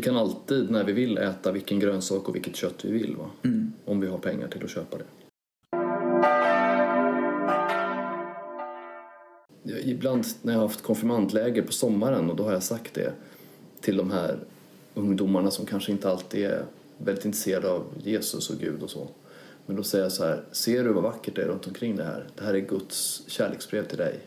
Vi kan alltid när vi vill äta vilken grönsak och vilket kött vi vill. Va? Mm. Om vi har pengar till att köpa det. Ibland när jag har haft konfirmandläger på sommaren och då har jag sagt det till de här ungdomarna som kanske inte alltid är väldigt intresserade av Jesus och Gud och så. Men då säger jag så här, ser du vad vackert det är runt omkring det här? Det här är Guds kärleksbrev till dig.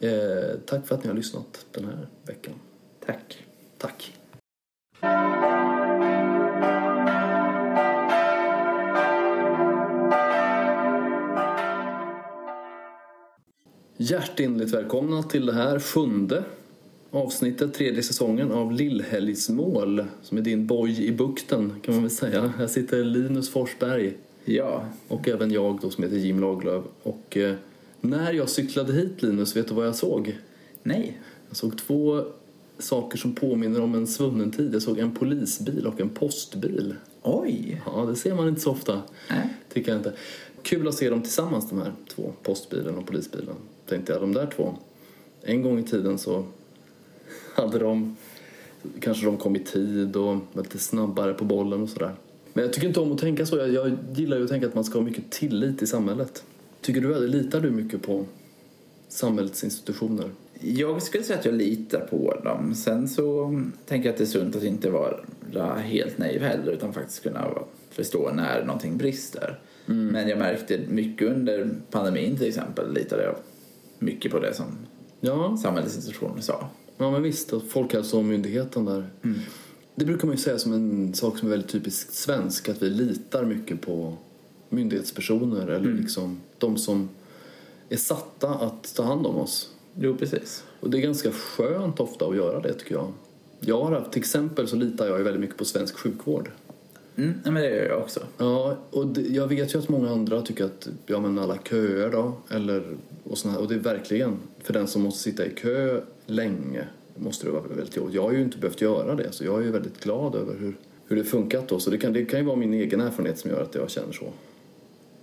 Eh, tack för att ni har lyssnat den här veckan. Tack. Tack. Hjärtinnerligt välkomna till det här sjunde avsnittet, tredje säsongen av Lillhelgsmål som är din boj i bukten kan man väl säga. Här sitter Linus Forsberg Ja. och även jag då som heter Jim Laglöf. Och eh, när jag cyklade hit Linus, vet du vad jag såg? Nej. Jag såg två saker som påminner om en svunnen tid. Jag såg en polisbil och en postbil. Oj. Ja, det ser man inte så ofta. Nej. Tycker jag inte. Kul att se dem tillsammans, de här två. Postbilen och polisbilen. Tänkte jag, de där två. En gång i tiden så hade de... Kanske de kom i tid och var lite snabbare på bollen och sådär. Men jag tycker inte om att tänka så. Jag, jag gillar ju att tänka att man ska ha mycket tillit i samhället. Tycker du, litar du mycket på samhällets institutioner? Jag skulle säga att jag litar på dem. Sen så tänker jag att det är sunt att inte vara helt naiv heller utan faktiskt kunna förstå när någonting brister. Men jag märkte mycket under pandemin till exempel litade jag mycket på det som Ja, samhällets institutioner sa. Ja men visst, Folkhälsomyndigheten där. Det brukar man ju säga som en sak som är väldigt typiskt svensk, att vi litar mycket på myndighetspersoner eller liksom de som är satta att ta hand om oss. Jo, precis. Och det är ganska skönt ofta att göra det tycker jag. Jag har haft, till exempel så litar jag ju väldigt mycket på svensk sjukvård. Mm, men det gör jag också. Ja, och det, jag vet ju att många andra tycker att ja, men alla köer då, eller och såna och det är verkligen för den som måste sitta i kö länge måste det vara väldigt jobbigt. Jag har ju inte behövt göra det så jag är ju väldigt glad över hur, hur det funkat då. Så det kan, det kan ju vara min egen erfarenhet som gör att jag känner så.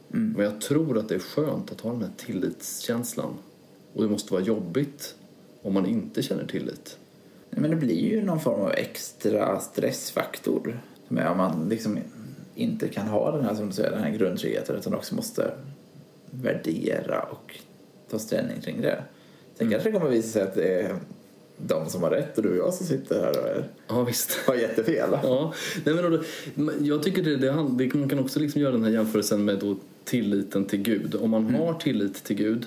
Men jag tror att det är skönt att ha den här tillitskänslan. Och det måste vara jobbigt om man inte känner tillit. Men det blir ju någon form av extra stressfaktor. Om man liksom inte kan ha den här, som du säger, den här grundtryggheten utan också måste värdera och ta ställning kring det. Sen kanske det kommer visa sig att det är de som har rätt och du och jag som sitter här och är, Ja, visst. har jättefel. Ja, nej men då, jag tycker det, det, man kan också liksom göra den här jämförelsen med då tilliten till Gud. Om man har tillit till Gud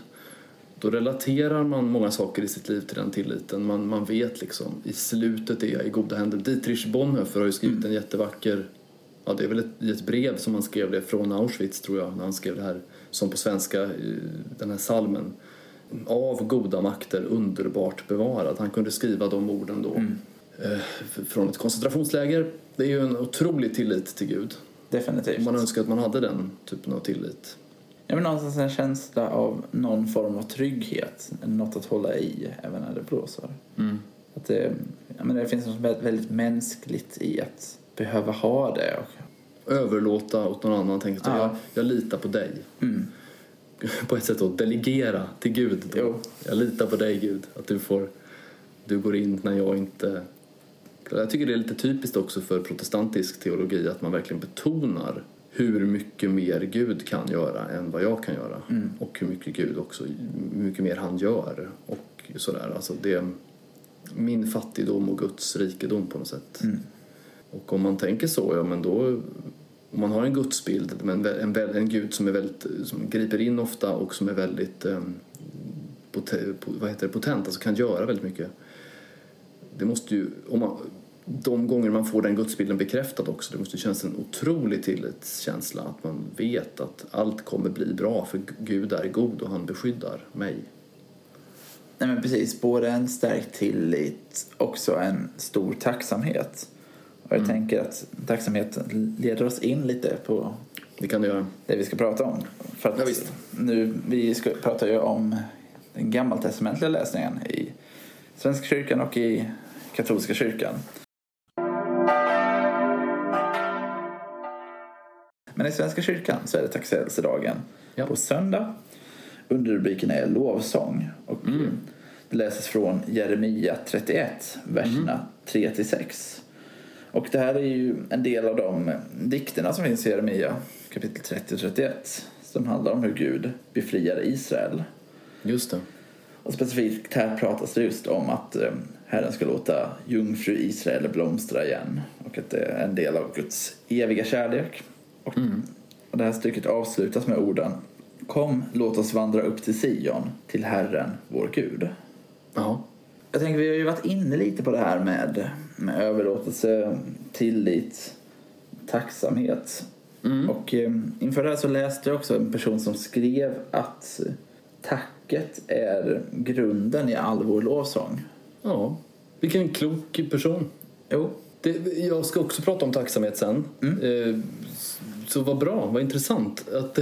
då relaterar man många saker i sitt liv till den tilliten. Man, man vet liksom, i slutet är jag i goda händer. Dietrich Bonhoeffer har ju skrivit en jättevacker, ja det är väl ett, ett brev som han skrev det från Auschwitz tror jag, när han skrev det här som på svenska, eh, den här salmen av goda makter underbart bevarad. Han kunde skriva de orden då eh, från ett koncentrationsläger. Det är ju en otrolig tillit till Gud. Definitivt. Man önskar att man hade den typen av tillit. Ja, men någonstans en känsla av någon form av trygghet. Något att hålla i även när det blåser. Att det, ja, men det finns något väldigt, mänskligt i att behöva ha det. Och, Överlåta åt någon annan. Tänka att Ja. jag, jag litar på dig. mm, På ett sätt då, delegera till Gud. Då. Jo. Jag litar på dig Gud. Att du får, du går in när jag inte... Jag tycker det är lite typiskt också för protestantisk teologi att man verkligen betonar hur mycket mer Gud kan göra än vad jag kan göra. Och hur mycket Gud också, hur mycket mer han gör. Och sådär. Alltså det, min fattigdom och Guds rikedom på något sätt. Och om man tänker så, ja men då om man har en gudsbild, en, en, en gud som, är väldigt, som griper in ofta och som är väldigt ehm, um, pot, vad heter det, potent, alltså kan göra väldigt mycket. Det måste ju, om man, de gånger man får den gudsbilden bekräftad också, det måste kännas en otrolig tillitskänsla att man vet att allt kommer bli bra för Gud är god och han beskyddar mig. nej men precis, både en stärkt tillit också en stor tacksamhet. Och jag tänker att tacksamheten leder oss in lite på Det kan det göra. det vi ska prata om. För Ja, nu, vi ska, pratar ju om den gammaltestamentliga läsningen i Svenska kyrkan och i katolska kyrkan. Men i Svenska kyrkan så är det tacksägelsedagen Ja. på söndag. Underrubriken är lovsång. Och Mm. Det läses från Jeremia 31, verserna 3-6. Och det här är ju en del av de dikterna som finns i Jeremia kapitel 30 och 31 som handlar om hur Gud befriar Israel. Just det. Och specifikt här pratas det just om att eh, Herren ska låta jungfru Israel blomstra igen och att det är en del av Guds eviga kärlek. Och, och det här stycket avslutas med orden Kom, låt oss vandra upp till Sion, till Herren, vår Gud. Ja. Jag tänker, vi har ju varit inne lite på det här med, med överlåtelse, tillit, tacksamhet. Och eh, inför det här så läste jag också en person som skrev att tacket är grunden i all vår lovsång. Ja. Vilken klok person. Jo, Det, jag ska också prata om tacksamhet sen. Eh, så vad bra, vad intressant. Att,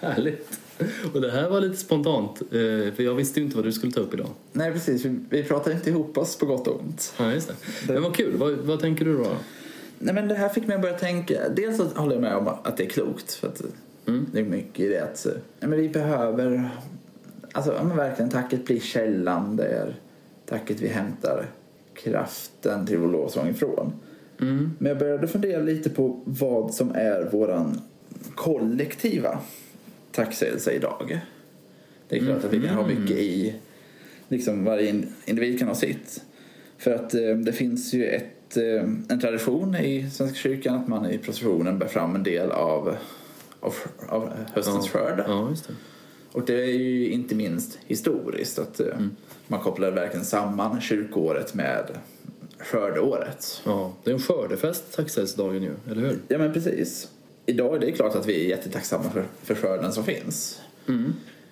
härligt. Och det här var lite spontant, eh, för jag visste ju inte vad du skulle ta upp idag. nej precis. Vi, vi pratar inte ihop oss på gott och ont. Ja, just det. Men vad kul, vad, vad tänker du då? Nej, men det här fick mig att börja tänka. Dels så håller jag med om att det är klokt. För att Det är mycket i det att ja, men vi behöver... Alltså, ja, men verkligen, tacket blir källan. Det är tacket vi hämtar kraften till vår lovsång ifrån. Men jag började fundera lite på vad som är våran kollektiva tacksägelse idag. Det är klart att vi kan ha mycket i... Liksom varje in- individ kan ha sitt. För att eh, det finns ju ett, eh, en tradition i Svenska kyrkan att man i processionen bär fram en del av, av, av höstens skörd. Ja, det. Och det är ju inte minst historiskt att eh, man kopplar verkligen samman kyrkoåret med skördeåret. Ja, det är en skördefest, tacksägelsedagen ju, eller hur? Ja men precis. Idag är det klart att vi är jättetacksamma för, för skörden som finns.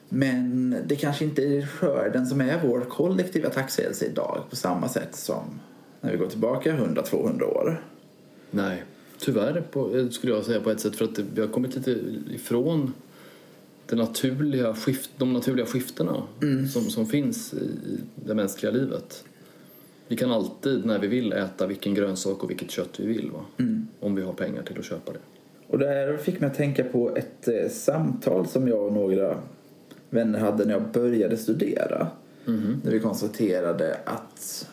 Men det kanske inte är skörden som är vår kollektiva tacksägelse idag på samma sätt som när vi går tillbaka 100-200 år. Nej, tyvärr på, skulle jag säga på ett sätt för att vi har kommit lite ifrån det naturliga skift, de naturliga skiftena som, som finns i, det mänskliga livet. Vi kan alltid när vi vill äta vilken grönsak och vilket kött vi vill va? om vi har pengar till att köpa det. Och det här fick mig att tänka på ett eh, samtal som jag och några vänner hade när jag började studera. Där vi konstaterade att,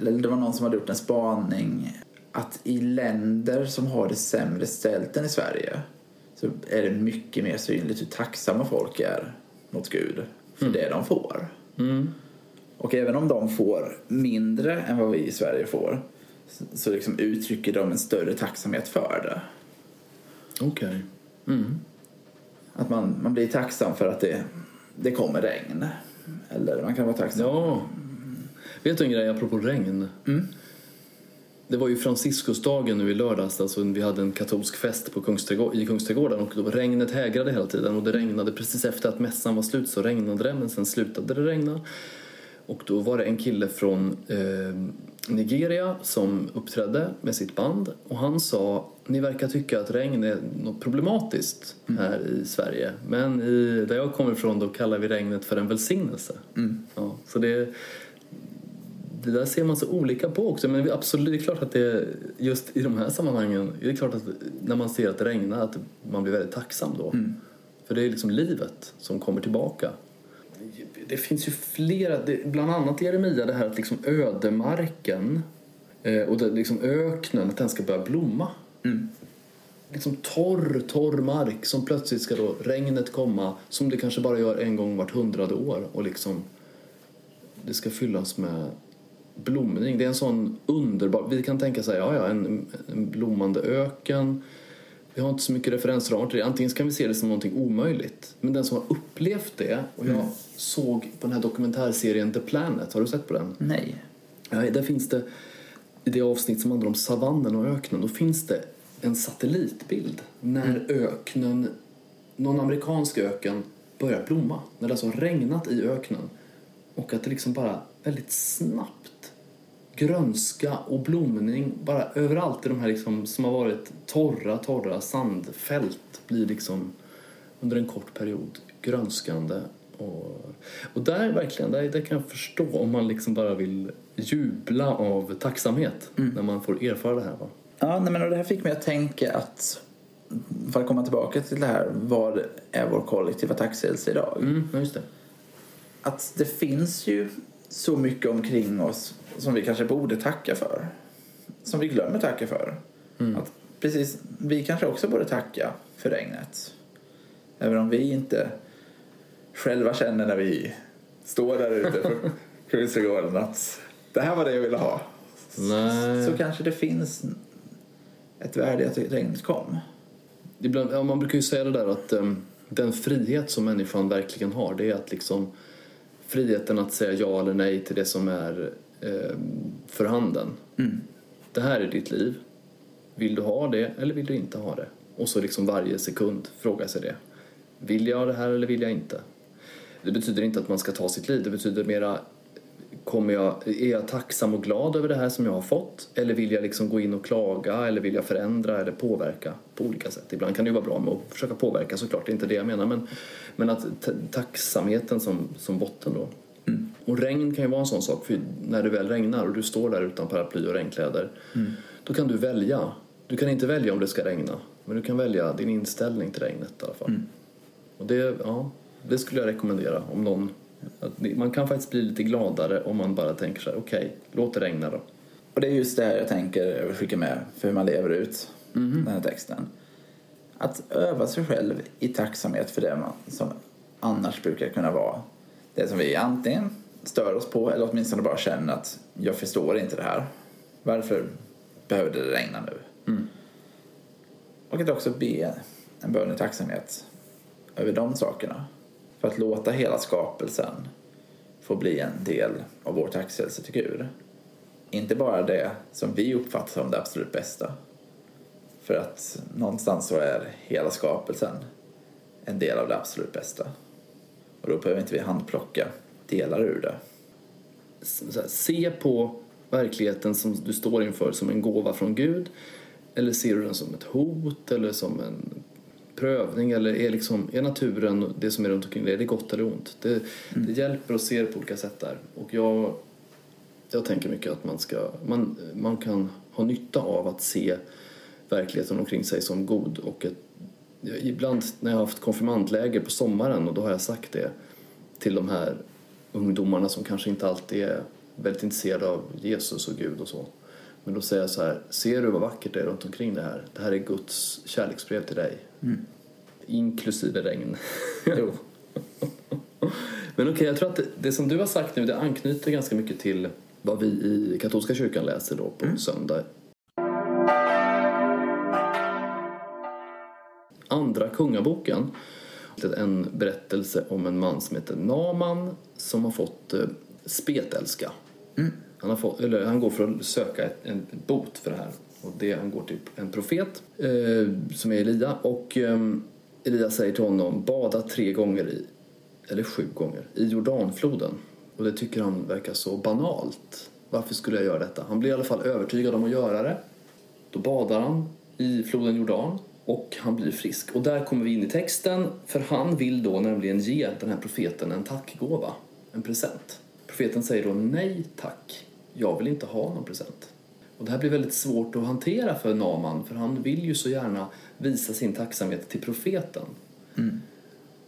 eller det var någon som hade gjort en spaning, att i länder som har det sämre ställt än i Sverige så är det mycket mer synligt hur tacksamma folk är mot Gud för det de får. Och även om de får mindre än vad vi i Sverige får så, så liksom uttrycker de en större tacksamhet för det. Okej. Att man, man blir tacksam för att det, det kommer regn. Eller man kan vara tacksam. Ja. Vet du en grej apropå regn? Det var ju Franciscusdagen nu i lördags. Alltså vi hade en katolsk fest på Kungsträdgård, i Kungsträdgården och då regnet hägrade hela tiden. Och det regnade precis efter att mässan var slut så regnade det men sen slutade det regna. Och då var det en kille från eh, Nigeria som uppträdde med sitt band och han sa ni verkar tycka att regn är något problematiskt här i Sverige men i, där jag kommer ifrån då kallar vi regnet för en välsignelse. Ja, så det, det där ser man så olika på också. Men absolut, det är klart att det just i de här sammanhangen, det är klart att när man ser att det regnar att man blir väldigt tacksam då. För det är liksom livet som kommer tillbaka. Det finns ju flera, det, bland annat Jeremia det här att liksom ödemarken eh, och det, liksom öknen, att den ska börja blomma. Liksom torr, torr mark som plötsligt ska då regnet komma som det kanske bara gör en gång vart hundrade år och liksom det ska fyllas med blomning. Det är en sån underbar... Vi kan tänka så här, ja, ja, en, en blommande öken. Vi har inte så mycket referensramar till det. Antingen kan vi se det som någonting omöjligt. Men den som har upplevt det, och jag såg på den här dokumentärserien The Planet, har du sett på den? Nej. Ja, där finns det, i det avsnitt som handlar om savannen och öknen, då finns det en satellitbild när öknen, någon amerikansk öken, börjar blomma. När det alltså har regnat i öknen. Och att det liksom bara väldigt snabbt grönska och blomning bara överallt i de här liksom, som har varit torra, torra sandfält blir liksom under en kort period grönskande. Och, och där verkligen, där, där kan jag förstå om man liksom bara vill jubla av tacksamhet när man får erfara det här. Va? Ja, nej, men och det här fick mig att tänka att för att komma tillbaka till det här, vad är vår kollektiva tacksägelse idag? Mm, just det. att det finns ju så mycket omkring oss som vi kanske borde tacka för. Som vi glömmer tacka för. Att precis, vi kanske också borde tacka för regnet. Även om vi inte själva känner när vi står där ute på Kungsträdgården att det här var det jag ville ha. Nej. Så kanske det finns ett värde i att regnet kom. Ibland, ja, man brukar ju säga det där att em, den frihet som människan verkligen har det är att liksom friheten att säga ja eller nej till det som är em, för handen. Det här är ditt liv. Vill du ha det eller vill du inte ha det? Och så liksom varje sekund fråga sig det. Vill jag det här eller vill jag inte? Det betyder inte att man ska ta sitt liv. Det betyder mera Kommer jag, är jag tacksam och glad över det här som jag har fått? Eller vill jag liksom gå in och klaga? Eller vill jag förändra eller påverka på olika sätt? Ibland kan det ju vara bra med att försöka påverka såklart, det är inte det jag menar. Men, men att ta- tacksamheten som, som botten då. Och regn kan ju vara en sån sak, för när det väl regnar och du står där utan paraply och regnkläder, då kan du välja. Du kan inte välja om det ska regna, men du kan välja din inställning till regnet i alla fall. Och det, ja, det skulle jag rekommendera om någon man kan faktiskt bli lite gladare om man bara tänker så här: okej, låt det regna då. Och det är just det här jag tänker jag vill skicka med för hur man lever ut den här texten. Att öva sig själv i tacksamhet för det man, som annars brukar kunna vara det som vi antingen stör oss på eller åtminstone bara känner att jag förstår inte det här. Varför behövde det regna nu? Och att också be en bön i tacksamhet över de sakerna. För att låta hela skapelsen få bli en del av vår tacksägelse till Gud. Inte bara det som vi uppfattar som det absolut bästa. För att någonstans så är hela skapelsen en del av det absolut bästa. Och då behöver inte vi handplocka delar ur det. Här, se på verkligheten som du står inför som en gåva från Gud eller ser du den som ett hot eller som en prövning eller är, liksom, är naturen och det som är runt omkring dig, är det gott eller ont? Det, det hjälper att se det på olika sätt där. Och jag, jag tänker mycket att man, ska, man, man kan ha nytta av att se verkligheten omkring sig som god och ett, ibland när jag har haft konfirmandläger på sommaren och då har jag sagt det till de här ungdomarna som kanske inte alltid är väldigt intresserade av Jesus och Gud och så. Men då säger jag så här, ser du vad vackert det är runt omkring det här? Det här är Guds kärleksbrev till dig. Inklusive regn. Jo. Men okej, jag tror att det, det som du har sagt nu det anknyter ganska mycket till vad vi i katolska kyrkan läser då på söndag. Andra kungaboken. En berättelse om en man som heter Naman som har fått eh, spetälska. Han, har fått, eller han går för att söka ett, en bot för det här. Och det, han går till en profet eh, som är Elia och eh, Elia säger till honom bada tre gånger i, eller sju gånger, i Jordanfloden. Och det tycker han verkar så banalt. Varför skulle jag göra detta? Han blir i alla fall övertygad om att göra det. Då badar han i floden Jordan och han blir frisk. Och där kommer vi in i texten för han vill då nämligen ge den här profeten en tackgåva, en present. Profeten säger då nej tack, jag vill inte ha någon present. Och det här blir väldigt svårt att hantera för Naman för han vill ju så gärna visa sin tacksamhet till profeten.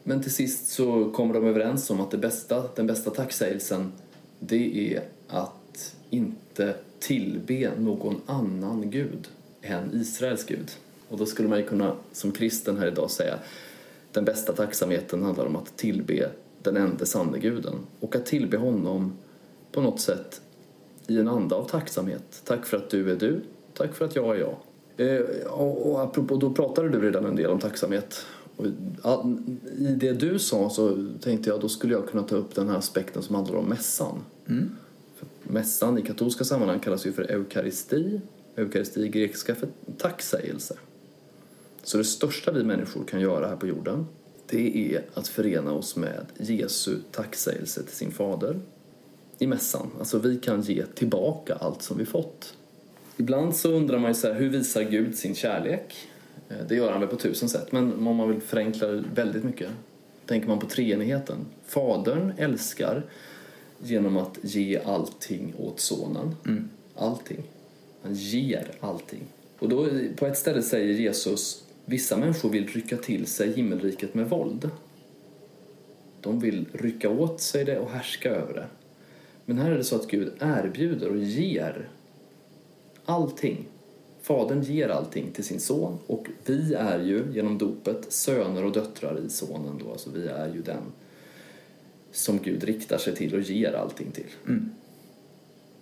Men till sist så kommer de överens om att det bästa, den bästa tacksägelsen det är att inte tillbe någon annan gud än Israels gud. Och då skulle man ju kunna som kristen här idag säga den bästa tacksamheten handlar om att tillbe den enda sanne guden och att tillbe honom på något sätt i en anda av tacksamhet. Tack för att du är du, tack för att jag är jag. Eh, och, och apropå, då pratade du redan en del om tacksamhet. Och, I det du sa så tänkte jag då skulle jag kunna ta upp den här aspekten som handlar om mässan. För mässan i katolska sammanhang kallas ju för eukaristi. Eukaristi i grekiska för tacksägelse. Så det största vi människor kan göra här på jorden det är att förena oss med Jesu tacksägelse till sin fader i mässan. Alltså vi kan ge tillbaka allt som vi fått. Ibland så undrar man ju så här, hur visar Gud sin kärlek? Eh, Det gör han väl på tusen sätt, men om man vill förenkla det väldigt mycket tänker man på treenigheten. Fadern älskar genom att ge allting åt sonen. Allting. Han ger allting. Och då på ett ställe säger Jesus vissa människor vill rycka till sig himmelriket med våld. De vill rycka åt sig det och härska över det. Men här är det så att Gud erbjuder och ger allting. Fadern ger allting till sin son och vi är ju genom dopet söner och döttrar i sonen då, alltså vi är ju den som Gud riktar sig till och ger allting till. Mm.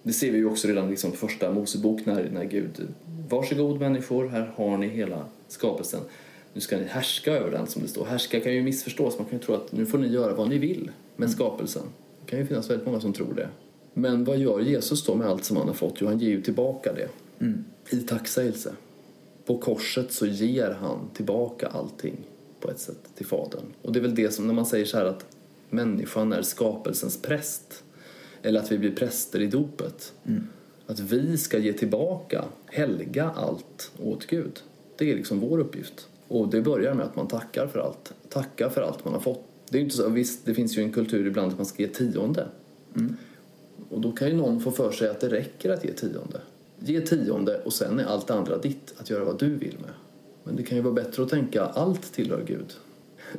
Det ser vi ju också redan liksom i första Mosebok när, när Gud, varsågod människor, här har ni hela skapelsen. Nu ska ni härska över den som det står. Härska kan ju missförstås, man kan ju tro att nu får ni göra vad ni vill med skapelsen. Det kan ju finnas väldigt många som tror det. Men vad gör Jesus då med allt som han har fått? Jo, han ger ju tillbaka det Mm. i tacksägelse. På korset så ger han tillbaka allting på ett sätt till Fadern. Och det är väl det som när man säger så här att människan är skapelsens präst eller att vi blir präster i dopet. Att vi ska ge tillbaka, helga allt åt Gud. Det är liksom vår uppgift. Och det börjar med att man tackar för allt. Tackar för allt man har fått. Det är inte så, visst, det finns ju en kultur ibland att man ska ge tionde. Och då kan ju någon få för sig att det räcker att ge tionde. Ge tionde och sen är allt andra ditt, att göra vad du vill med. Men det kan ju vara bättre att tänka allt tillhör Gud.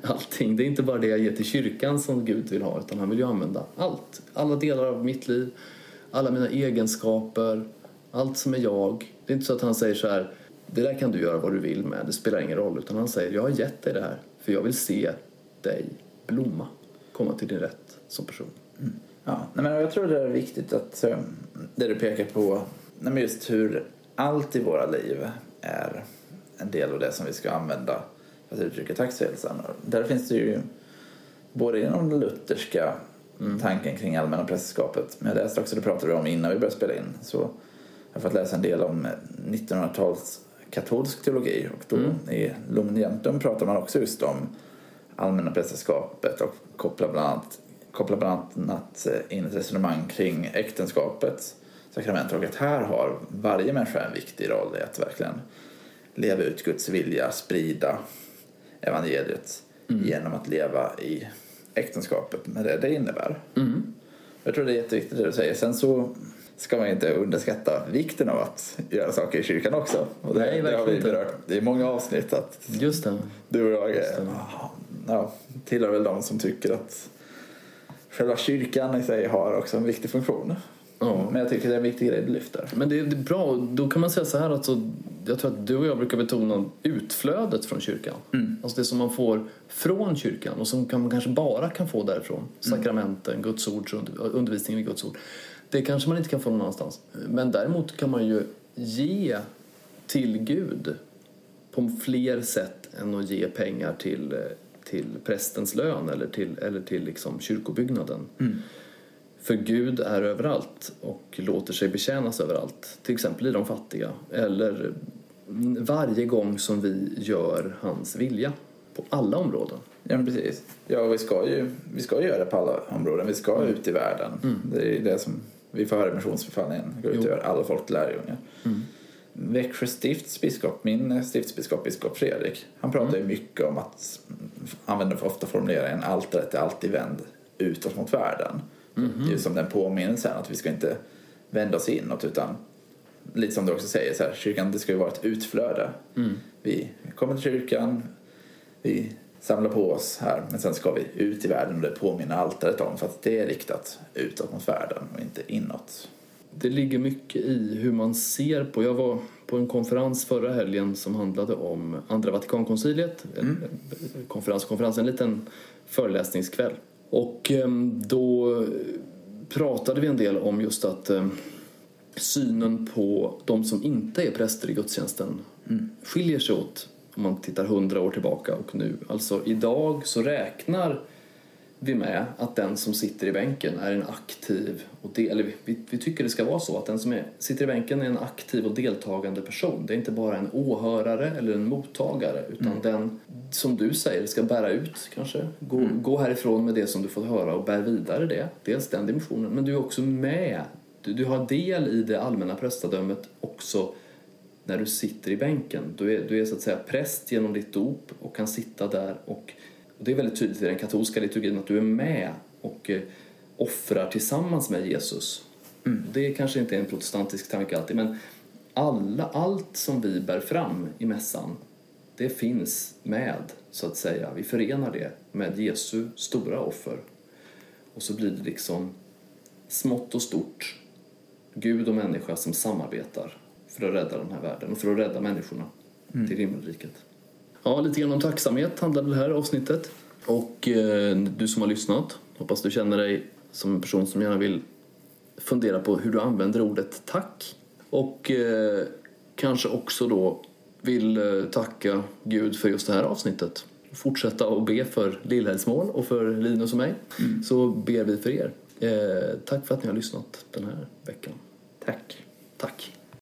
Allting. Det är inte bara det jag ger till kyrkan som Gud vill ha utan han vill ju använda allt. Alla delar av mitt liv, alla mina egenskaper, allt som är jag. Det är inte så att han säger så här, det där kan du göra vad du vill med, det spelar ingen roll. Utan han säger, jag har gett dig det här för jag vill se dig blomma, komma till din rätt som person. Mm. Ja, men jag tror det är viktigt att eh, det du pekar på, just hur allt i våra liv är en del av det som vi ska använda att uttrycka tacksägelsen. Där finns det ju både inom den lutherska tanken kring allmänna prästerskapet, men jag läste också, det pratade vi om innan vi började spela in, så jag har fått läsa en del om 1900-tals katolsk teologi och då i Lumen pratar man också just om allmänna prästerskapet och kopplar bland annat, kopplar bland annat in ett resonemang kring äktenskapets sakrament och att här har varje människa en viktig roll i att verkligen leva ut Guds vilja, sprida evangeliet genom att leva i äktenskapet med det det innebär. Jag tror det är jätteviktigt det du säger. Sen så ska man inte underskatta vikten av att göra saker i kyrkan också. Och det, Nej, det har vi berört i många avsnitt att Just det. du och jag är, ja, tillhör väl de som tycker att själva kyrkan i sig har också en viktig funktion. Ja. Men jag tycker det är en viktig grej du lyfter. Men det är, det är bra, då kan man säga så här alltså, jag tror att du och jag brukar betona utflödet från kyrkan. Alltså det som man får från kyrkan och som man kanske bara kan få därifrån. Sakramenten, Guds ord, undervisningen i Guds ord. Det kanske man inte kan få någon annanstans. Men däremot kan man ju ge till Gud på fler sätt än att ge pengar till, till prästens lön eller till, eller till liksom kyrkobyggnaden. För Gud är överallt och låter sig betjänas överallt. Till exempel i de fattiga. Eller varje gång som vi gör hans vilja. På alla områden. Ja, precis. Ja, vi ska ju vi ska ju göra det på alla områden. Vi ska ut i världen. Det är ju det som vi får höra i missionsbefallningen. Gå ut och göra alla folk till lärjungar. Växjö stifts biskop, min stiftsbiskop, biskop Fredrik, han pratar ju mycket om att använder för ofta formuleringen altaret är alltid vänd utåt mot världen. Just som den påminnelsen att vi ska inte vända oss inåt utan lite som du också säger, så här, kyrkan det ska ju vara ett utflöde. Vi kommer till kyrkan, vi samlar på oss här men sen ska vi ut i världen och det påminner altaret om för att det är riktat utåt mot världen och inte inåt. Det ligger mycket i hur man ser på... Jag var på en konferens förra helgen som handlade om Andra Vatikankonciliet. En konferens, konferens, en liten föreläsningskväll. Och em, då pratade vi en del om just att em, synen på de som inte är präster i gudstjänsten skiljer sig åt om man tittar hundra år tillbaka och nu. Alltså idag så räknar vi med att den som sitter i bänken är en aktiv och del, eller vi, vi tycker det ska vara så att den som är, sitter i bänken är en aktiv och deltagande person. Det är inte bara en åhörare eller en mottagare utan den som du säger ska bära ut kanske. Gå, gå härifrån med det som du fått höra och bär vidare det. Dels den dimensionen men du är också med. Du, du har del i det allmänna prästadömet också när du sitter i bänken. Du är, du är så att säga präst genom ditt dop och kan sitta där och, och det är väldigt tydligt i den katolska liturgin att du är med och eh, offrar tillsammans med Jesus. Det kanske inte är en protestantisk tanke alltid men alla, allt som vi bär fram i mässan det finns med, så att säga. Vi förenar det med Jesu stora offer. Och så blir det liksom smått och stort, Gud och människa som samarbetar för att rädda den här världen och för att rädda människorna till himmelriket. Ja, lite grann om tacksamhet handlade det här avsnittet. Och eh, du som har lyssnat, hoppas du känner dig som en person som gärna vill fundera på hur du använder ordet tack. Och eh, kanske också då vill eh, tacka Gud för just det här avsnittet. Fortsätta att be för Lillhällsmål och för Linus och mig. Så ber vi för er. Eh, tack för att ni har lyssnat den här veckan. Tack. Tack.